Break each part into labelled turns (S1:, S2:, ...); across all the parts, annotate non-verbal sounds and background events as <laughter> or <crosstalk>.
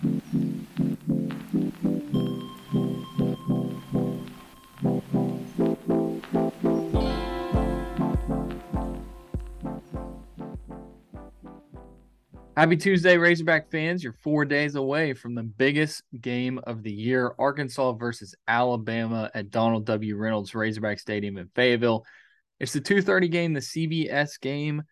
S1: Happy Tuesday, Razorback fans. You're four days away from the biggest game of the year Arkansas versus Alabama at Donald W. Reynolds Razorback Stadium in Fayetteville. It's the 2:30 game, the CBS game.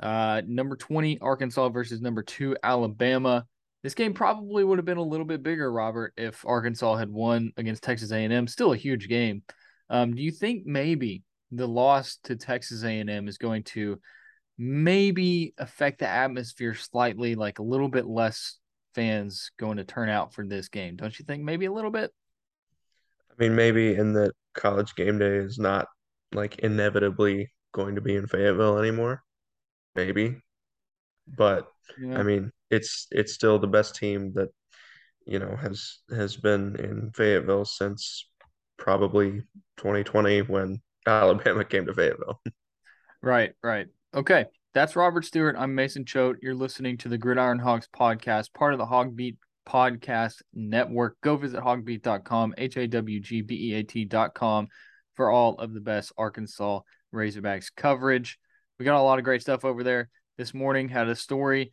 S1: Uh, number 20 Arkansas versus number 2 Alabama. This game probably would have been a little bit bigger, Robert, if Arkansas had won against Texas A&M. Still a huge game. Um, do you think maybe the loss to Texas A&M is going to maybe affect the atmosphere slightly, like a little bit less fans going to turn out for this game? Don't you think? Maybe a little bit.
S2: I mean, maybe in that college game day is not like inevitably going to be in Fayetteville anymore. Maybe. But
S1: Yeah.
S2: I mean, it's it's still the best team that, you know, has has been in Fayetteville since probably 2020 when <laughs> Alabama came to Fayetteville.
S1: Right, right. Okay. That's Robert Stewart. I'm Mason Choate. You're listening to the Gridiron Hogs podcast, part of the HawgBeat Podcast Network. Go visit hawgbeat.com, H A W G B E A T.com for all of the best Arkansas Razorbacks coverage. We got a lot of great stuff over there. This morning had a story.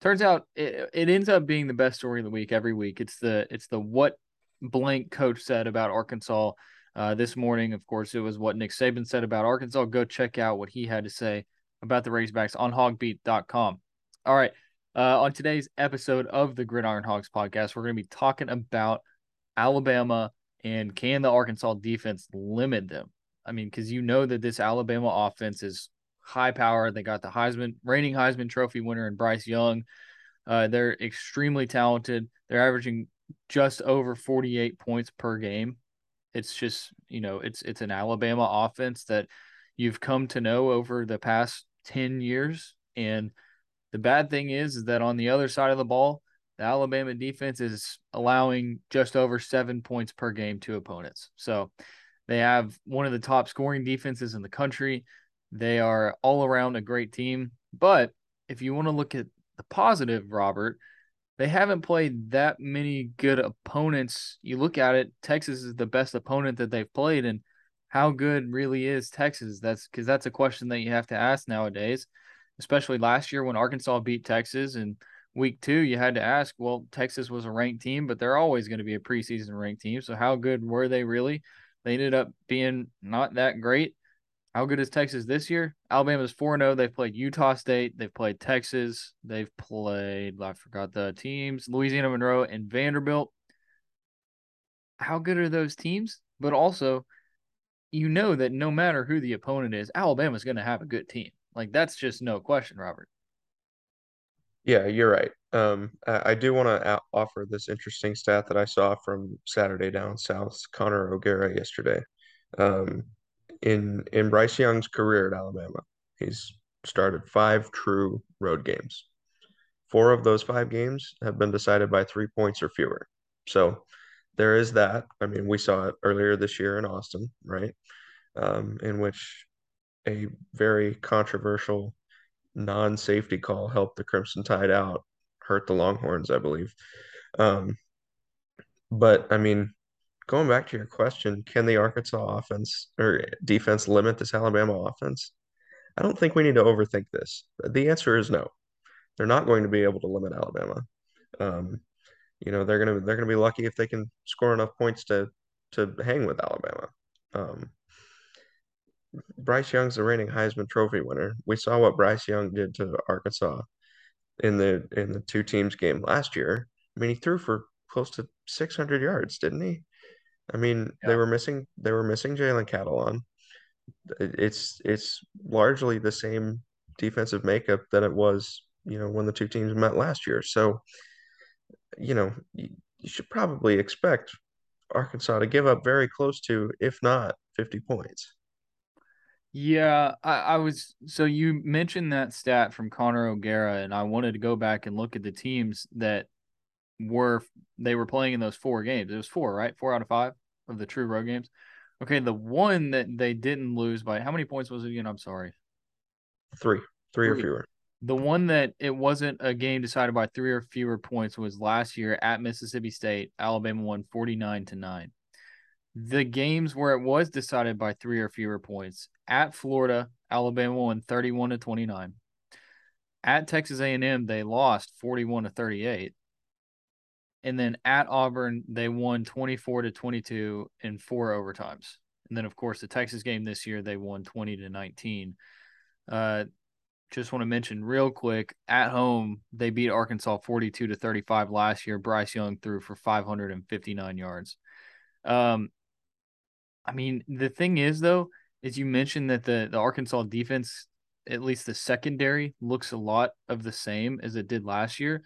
S1: Turns out it, it ends up being the best story of the week every week. It's the it's the what blank coach said about Arkansas. Uh, this morning, of course, it was what Nick Saban said about Arkansas. Go check out what he had to say about the Razorbacks on hawgbeat.com. All right. Uh, on today's episode of the Gridiron Hogs podcast, we're going to be talking about Alabama and can the Arkansas defense limit them? I mean, because you know that this Alabama offense is high power. They got the Heisman, reigning Heisman Trophy winner and Bryce Young. Uh, they're extremely talented. They're averaging just over 48 points per game. It's just, you know, it's it's an Alabama offense that you've come to know over the past 10 years. And the bad thing is, is that on the other side of the ball, the Alabama defense is allowing just over seven points per game to opponents. So they have one of the top scoring defenses in the country. They are all around a great team. But if you want to look at the positive, Robert, they haven't played that many good opponents. You look at it, Texas is the best opponent that they've played. And how good really is Texas? That's because that's a question that you have to ask nowadays, especially last year when Arkansas beat Texas and week two, you had to ask, well, Texas was a ranked team, but they're always going to be a preseason ranked team. So how good were they really? They ended up being not that great. How good is Texas this year? Alabama's 4 0. They've played Utah State. They've played Texas. They've played, I forgot the teams, Louisiana Monroe and Vanderbilt. How good are those teams? But also, you know that no matter who the opponent is, Alabama's going to have a good team. Like that's just no question, Robert.
S2: Yeah, you're right. Um, I, I do want to offer this interesting stat that I saw from Saturday down south, Connor O'Gara yesterday. Um, in in Bryce Young's career at Alabama, he's started five true road games. Four of those five games have been decided by three points or fewer. So there is that. I mean, we saw it earlier this year in Austin, right? Um, in which a very controversial non-safety call helped the Crimson Tide out, hurt the Longhorns, I believe. Um, but I mean, going back to your question, can the Arkansas offense or defense limit this Alabama offense? I don't think we need to overthink this. The answer is no. They're not going to be able to limit Alabama. Um, you know, they're gonna they're gonna be lucky if they can score enough points to to hang with Alabama. Um, Bryce Young's the reigning Heisman Trophy winner. We saw what Bryce Young did to Arkansas in the in the two teams game last year. I mean, he threw for close to 600 yards, didn't he? I mean,
S1: Yeah.
S2: they were missing they were missing Jalen Catalon. It's it's largely the same defensive makeup that it was, you know, when the two teams met last year. So, you know, you, you should probably expect Arkansas to give up very close to, if not 50 points.
S1: Yeah, I, I was so you mentioned that stat from Connor O'Gara, and I wanted to go back and look at the teams that were they were playing in those four games. It was four, right? Four out of five of the true road games. Okay, the one that they didn't lose by how many points was it again? I'm sorry.
S2: Three, three or fewer.
S1: The one that it wasn't a game decided by three or fewer points was last year at Mississippi State. Alabama won 49 to 9. The games where it was decided by three or fewer points at Florida, Alabama won 31 to 29. At Texas A&M, they lost 41 to 38. And then at Auburn, they won 24 to 22 in four overtimes. And then, of course, the Texas game this year, they won 20 to 19. Uh, just want to mention real quick at home, they beat Arkansas 42 to 35 last year. Bryce Young threw for 559 yards. Um, I mean, the thing is, though, is you mentioned that the, the Arkansas defense, at least the secondary, looks a lot of the same as it did last year.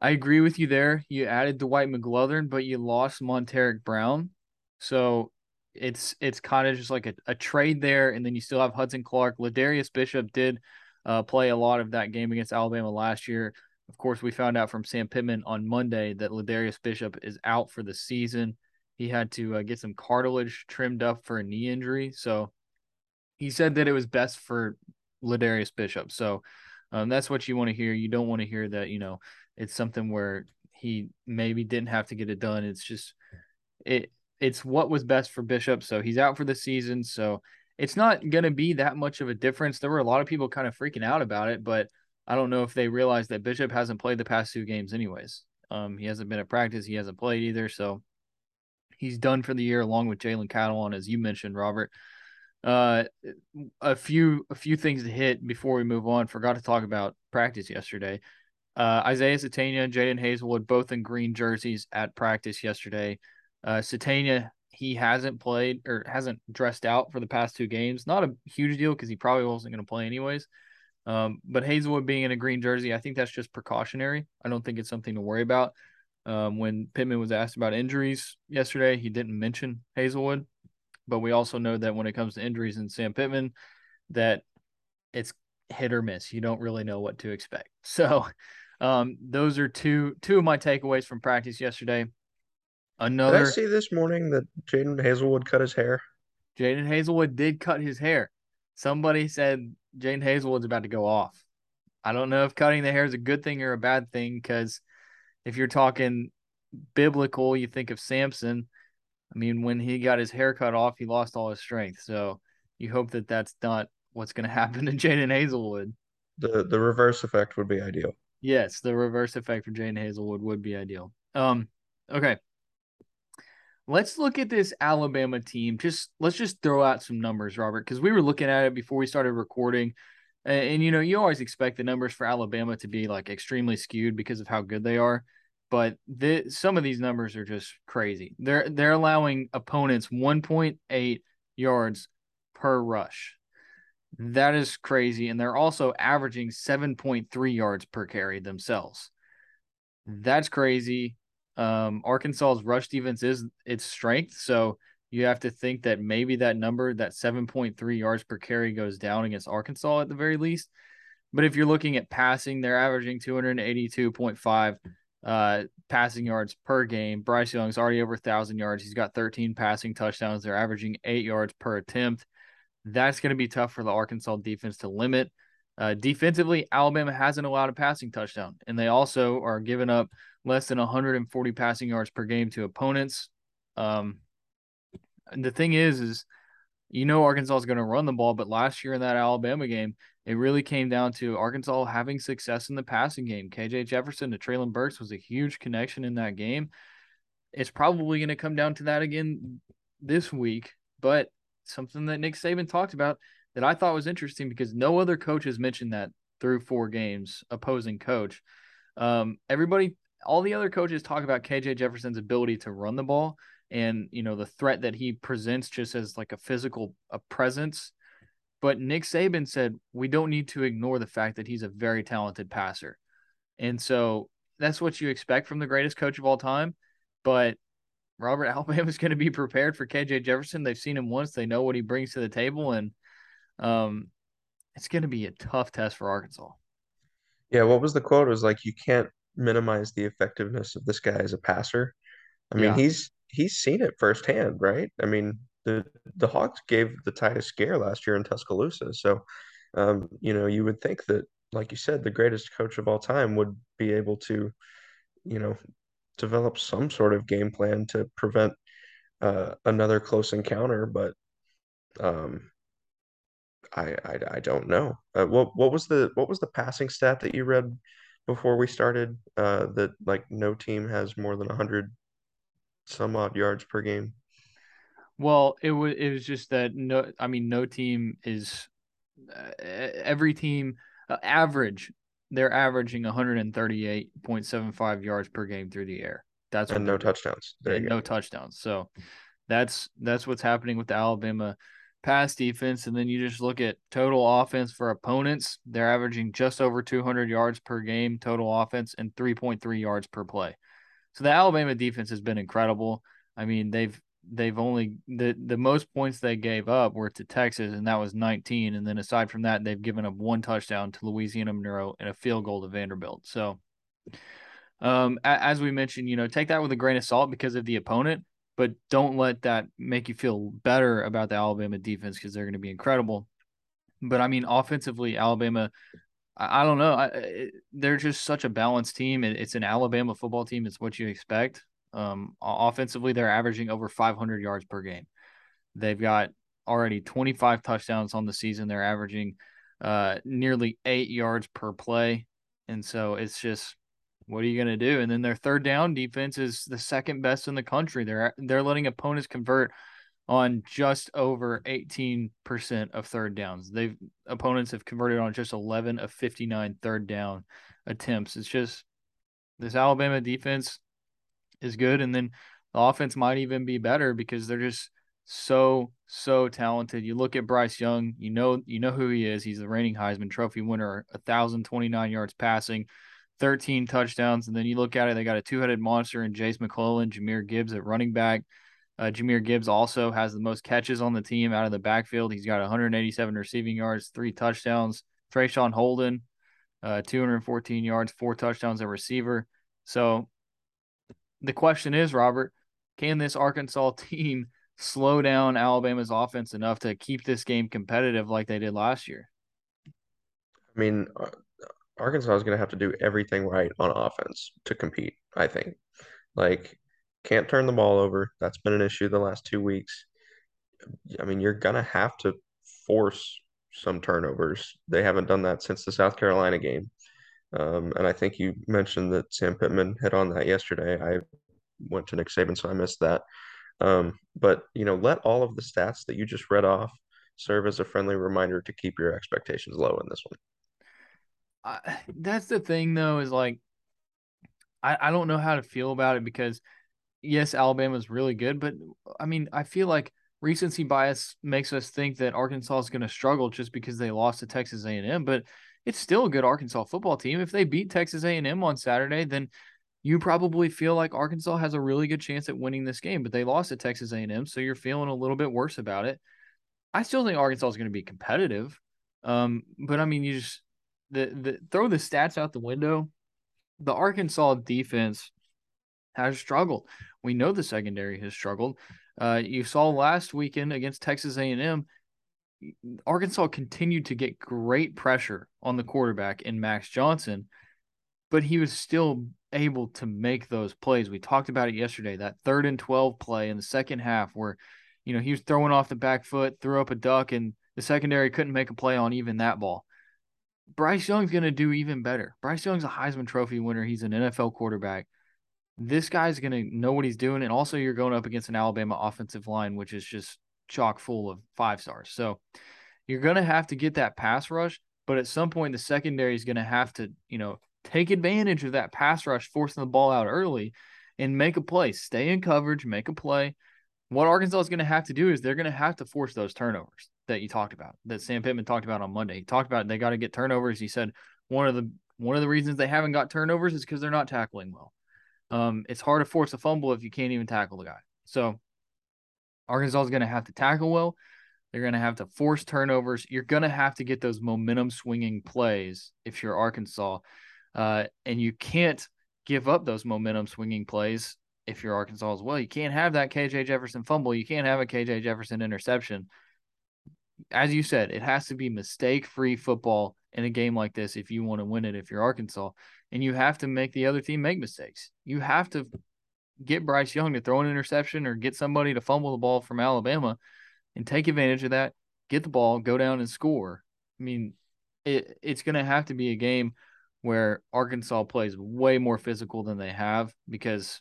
S1: I agree with you there. You added Dwight McGlothern, but you lost Montaric Brown. So it's it's kind of just like a, a trade there, and then you still have Hudson Clark. LaDarrius Bishop did uh, play a lot of that game against Alabama last year. Of course, we found out from Sam Pittman on Monday that LaDarrius Bishop is out for the season. He had to uh, get some cartilage trimmed up for a knee injury, so he said that it was best for LaDarrius Bishop. So um, that's what you want to hear. You don't want to hear that you know it's something where he maybe didn't have to get it done. It's just it it's what was best for Bishop. So he's out for the season. So it's not going to be that much of a difference. There were a lot of people kind of freaking out about it, but I don't know if they realized that Bishop hasn't played the past two games, anyways. Um, he hasn't been at practice. He hasn't played either. So he's done for the year, along with Jalen Catalon, as you mentioned, Robert. Uh, a few a few things to hit before we move on. Forgot to talk about practice yesterday. Uh, Isaiah Sategna, Jadon Haselwood both in green jerseys at practice yesterday. Uh, Sategna, he hasn't played or hasn't dressed out for the past two games. Not a huge deal because he probably wasn't going to play anyways. Um, but Haselwood being in a green jersey, I think that's just precautionary. I don't think it's something to worry about. Um, when Pittman was asked about injuries yesterday, he didn't mention Haselwood, But we also know that when it comes to injuries in Sam Pittman, that it's hit or miss. You don't really know what to expect. <laughs> So um, those are two two of my takeaways from practice yesterday. Another.
S2: Did I see this morning that Jadon Haselwood cut his hair?
S1: Jadon Haselwood did cut his hair. Somebody said Jadon Haselwood's about to go off. I don't know if cutting the hair is a good thing or a bad thing because if you're talking biblical, you think of Samson. I mean, when he got his hair cut off, he lost all his strength. So you hope that that's not what's going <laughs> to happen to Jadon Haselwood.
S2: The the reverse effect would be ideal.
S1: Yes, the reverse effect for Jadon Haselwood would be ideal. Um, okay. Let's look at this Alabama team. Just let's just throw out some numbers, Robert, because we were looking at it before we started recording. And, and, you know, you always expect the numbers for Alabama to be like extremely skewed because of how good they are. But the, some of these numbers are just crazy. They're they're allowing opponents 1.8 yards per rush. That is crazy. And they're also averaging 7.3 yards per carry themselves. That's crazy. Um, Arkansas's rush defense is its strength. So you have to think that maybe that number, that 7.3 yards per carry, goes down against Arkansas at the very least. But if you're looking at passing, they're averaging 282.5 uh, passing yards per game. Bryce Young's already over 1,000 yards. He's got 13 passing touchdowns. They're averaging eight yards per attempt. That's going to be tough for the Arkansas defense to limit. Uh, defensively, Alabama hasn't allowed a passing touchdown, and they also are giving up less than 140 passing yards per game to opponents. Um, the thing is, is you know Arkansas is going to run the ball, but last year in that Alabama game, it really came down to Arkansas having success in the passing game. KJ Jefferson to Treylon Burks was a huge connection in that game. It's probably going to come down to that again this week, but something that Nick Saban talked about that I thought was interesting because no other coach has mentioned that through four games, opposing coach. Um, everybody, all the other coaches talk about KJ Jefferson's ability to run the ball and you know the threat that he presents just as like a physical a presence. But Nick Saban said we don't need to ignore the fact that he's a very talented passer, and so that's what you expect from the greatest coach of all time. But Robert Alabama is going to be prepared for KJ Jefferson. They've seen him once. They know what he brings to the table, and um, it's going to be a tough test for Arkansas.
S2: Yeah, what was the quote? It was like you can't minimize the effectiveness of this guy as a passer. I mean, yeah. he's he's seen it firsthand, right? I mean, the the Hawks gave the Tide a scare last year in Tuscaloosa, so um, you know you would think that like you said, the greatest coach of all time would be able to, you know, develop some sort of game plan to prevent uh, another close encounter. But um, I, I I don't know. Uh, what what was the what was the passing stat that you read before we started? Uh, that like no team has more than 100 some odd yards per game.
S1: Well, it was it was just that no, I mean, no team is uh, every team uh, average. They're averaging 138.75 yards per game through the air. That's
S2: and no touchdowns.
S1: There no touchdowns. So that's that's what's happening with the Alabama pass defense. And then you just look at total offense for opponents. They're averaging just over 200 yards per game total offense and 3.3 yards per play. So the Alabama defense has been incredible. I mean, they've they've only the the most points they gave up were to Texas, and that was 19. And then aside from that, they've given up one touchdown to Louisiana Monroe and a field goal to Vanderbilt. So, um, as we mentioned, you know, take that with a grain of salt because of the opponent, but don't let that make you feel better about the Alabama defense because they're going to be incredible. But I mean, offensively, Alabama. I, don't know. I, they're just such a balanced team. It, it's an Alabama football team. It's what you expect. Um, offensively, they're averaging over 500 yards per game. They've got already 25 touchdowns on the season. They're averaging uh, nearly eight yards per play. And so it's just, what are you going to do? And then their third down defense is the second best in the country. They're they're letting opponents convert on just over 18% of third downs. They've opponents have converted on just 11 of 59 third down attempts. It's just this Alabama defense is good, and then the offense might even be better because they're just so so talented. You look at Bryce Young, you know you know who he is. He's the reigning Heisman Trophy winner, thousand twenty nine yards passing, thirteen touchdowns, and then you look at it, they got a two headed monster in Jase McClellan, Jahmyr Gibbs at running back. Uh, Jahmyr Gibbs also has the most catches on the team out of the backfield. He's got 187 receiving yards, three touchdowns. Traeshon Holden, uh, 214 yards, four touchdowns at receiver. So the question is, Robert, can this Arkansas <laughs> team slow down Alabama's offense enough to keep this game competitive like they did last year?
S2: I mean, uh, Arkansas is going to have to do everything right on offense to compete, I think. Like, can't turn the ball over. That's been an issue the last two weeks. I mean, you're going to have to force some turnovers. They haven't done that since the South Carolina game. Um, and I think you mentioned that Sam Pittman hit on that yesterday. I went to Nick Saban, so I missed that. Um, but you know, let all of the stats that you just read off serve as a friendly reminder to keep your expectations low in this one.
S1: That's the thing, though, is like I, I don't know how to feel about it because yes, Alabama's really good, but I mean, I feel like recency bias makes us think that Arkansas is going to struggle just because they lost to Texas A&M, but it's still a good Arkansas football team. If they beat Texas A&M on Saturday, then you probably feel like Arkansas has a really good chance at winning this game, but they lost to Texas A&M, so you're feeling a little bit worse about it. I still think Arkansas is going to be competitive, um, but I mean, you just the the throw the stats out the window. The Arkansas defense has struggled. We know the secondary has struggled. Uh, you saw last weekend against Texas A&M, Arkansas continued to get great pressure on the quarterback in Max Johnson, but he was still able to make those plays. We talked about it yesterday, that third and 12 play in the second half where, you know, he was throwing off the back foot, threw up a duck, and the secondary couldn't make a play on even that ball. Bryce Young's going to do even better. Bryce Young's a Heisman Trophy winner. He's an NFL quarterback. This guy's going to know what he's doing. And also, you're going up against an Alabama offensive line, which is just chock full of five stars. So you're going to have to get that pass rush. But at some point, the secondary is going to have to, you know, take advantage of that pass rush, forcing the ball out early and make a play. Stay in coverage, make a play. What Arkansas is going to have to do is they're going to have to force those turnovers that you talked about, that Sam Pittman talked about on Monday. He talked about they got to get turnovers. He said one of the one of the reasons they haven't got turnovers is because they're not tackling well. Um, it's hard to force a fumble if you can't even tackle the guy. So Arkansas is going to have to tackle well. They're going to have to force turnovers. You're going to have to get those momentum swinging plays if you're Arkansas. Uh, and you can't give up those momentum swinging plays if you're Arkansas as well. You can't have that KJ Jefferson fumble. You can't have a KJ Jefferson interception. As you said, it has to be mistake free football in a game like this if you want to win it if you're Arkansas. And you have to make the other team make mistakes. You have to get Bryce Young to throw an interception or get somebody to fumble the ball from Alabama and take advantage of that, get the ball, go down and score. I mean, it, it's going to have to be a game where Arkansas plays way more physical than they have because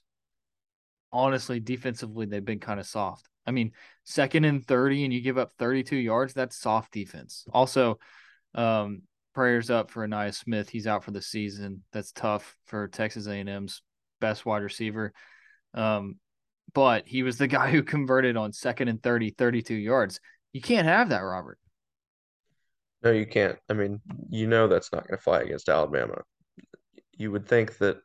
S1: honestly, defensively, they've been kind of soft. I mean, second and 30 and you give up 32 yards, that's soft defense. Also, um, prayers up for Ainias Smith. He's out for the season. That's tough for Texas A&M's best wide receiver. Um, but he was the <laughs> guy who converted on second and 30, 32 yards. You can't have that, Robert.
S2: No, you can't. I mean, you know that's not going to fly against Alabama. You would think that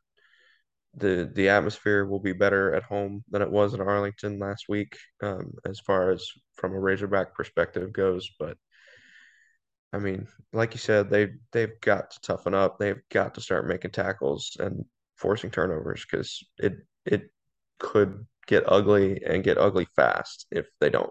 S2: the the atmosphere will be better at home than it was in Arlington last week, um, as far as from a Razorback perspective goes. But I mean, like you said, they they've got to toughen up. They've got to start making tackles and forcing turnovers because it it could get ugly and get ugly fast if they don't.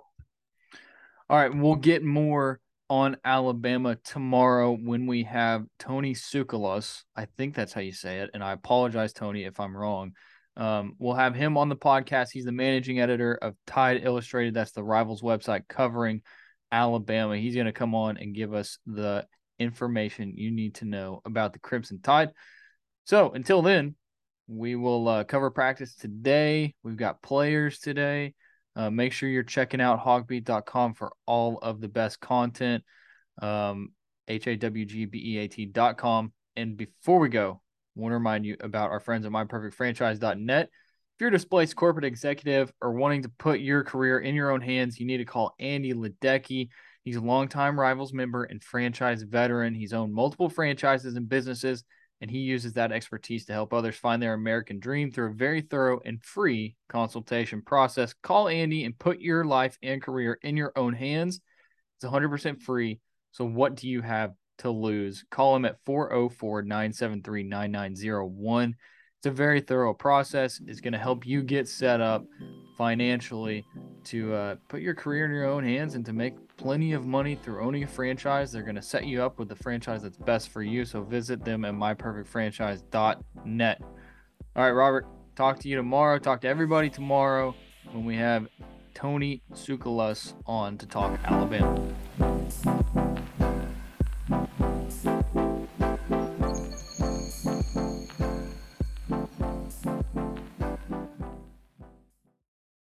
S1: All right, we'll get more on Alabama tomorrow when we have Tony Tsoukalas. I think that's how you say it. And I apologize, Tony, if I'm wrong. Um, we'll have him on the podcast. He's the managing editor of Tide Illustrated. That's the Rivals website covering Alabama. He's going to come on and give us the information you need to know about the Crimson Tide. So until then, we will uh, cover practice today. We've got players today. Uh, make sure you're checking out hawgbeat.com for all of the best content. Um, H-A-W-G-B-E-A-T.com. And before we go, I want to remind you about our friends at myperfectfranchise.net. If you're a displaced corporate executive or wanting to put your career in your own hands, you need to call Andy Ledecky. He's a longtime Rivals member and franchise veteran. He's owned multiple franchises and businesses – and he uses that expertise to help others find their American dream through a very thorough and free consultation process. Call Andy and put your life and career in your own hands. It's 100% free. So, what do you have to lose? Call him at 404 973 9901. It's a very thorough process. It's going to help you get set up financially to uh, put your career in your own hands and to make plenty of money through owning a franchise. They're going to set you up with the franchise that's best for you. So visit them at myperfectfranchise.net. All right, Robert, talk to you tomorrow. Talk to everybody tomorrow when we have Tony Tsoukalas on to talk Alabama.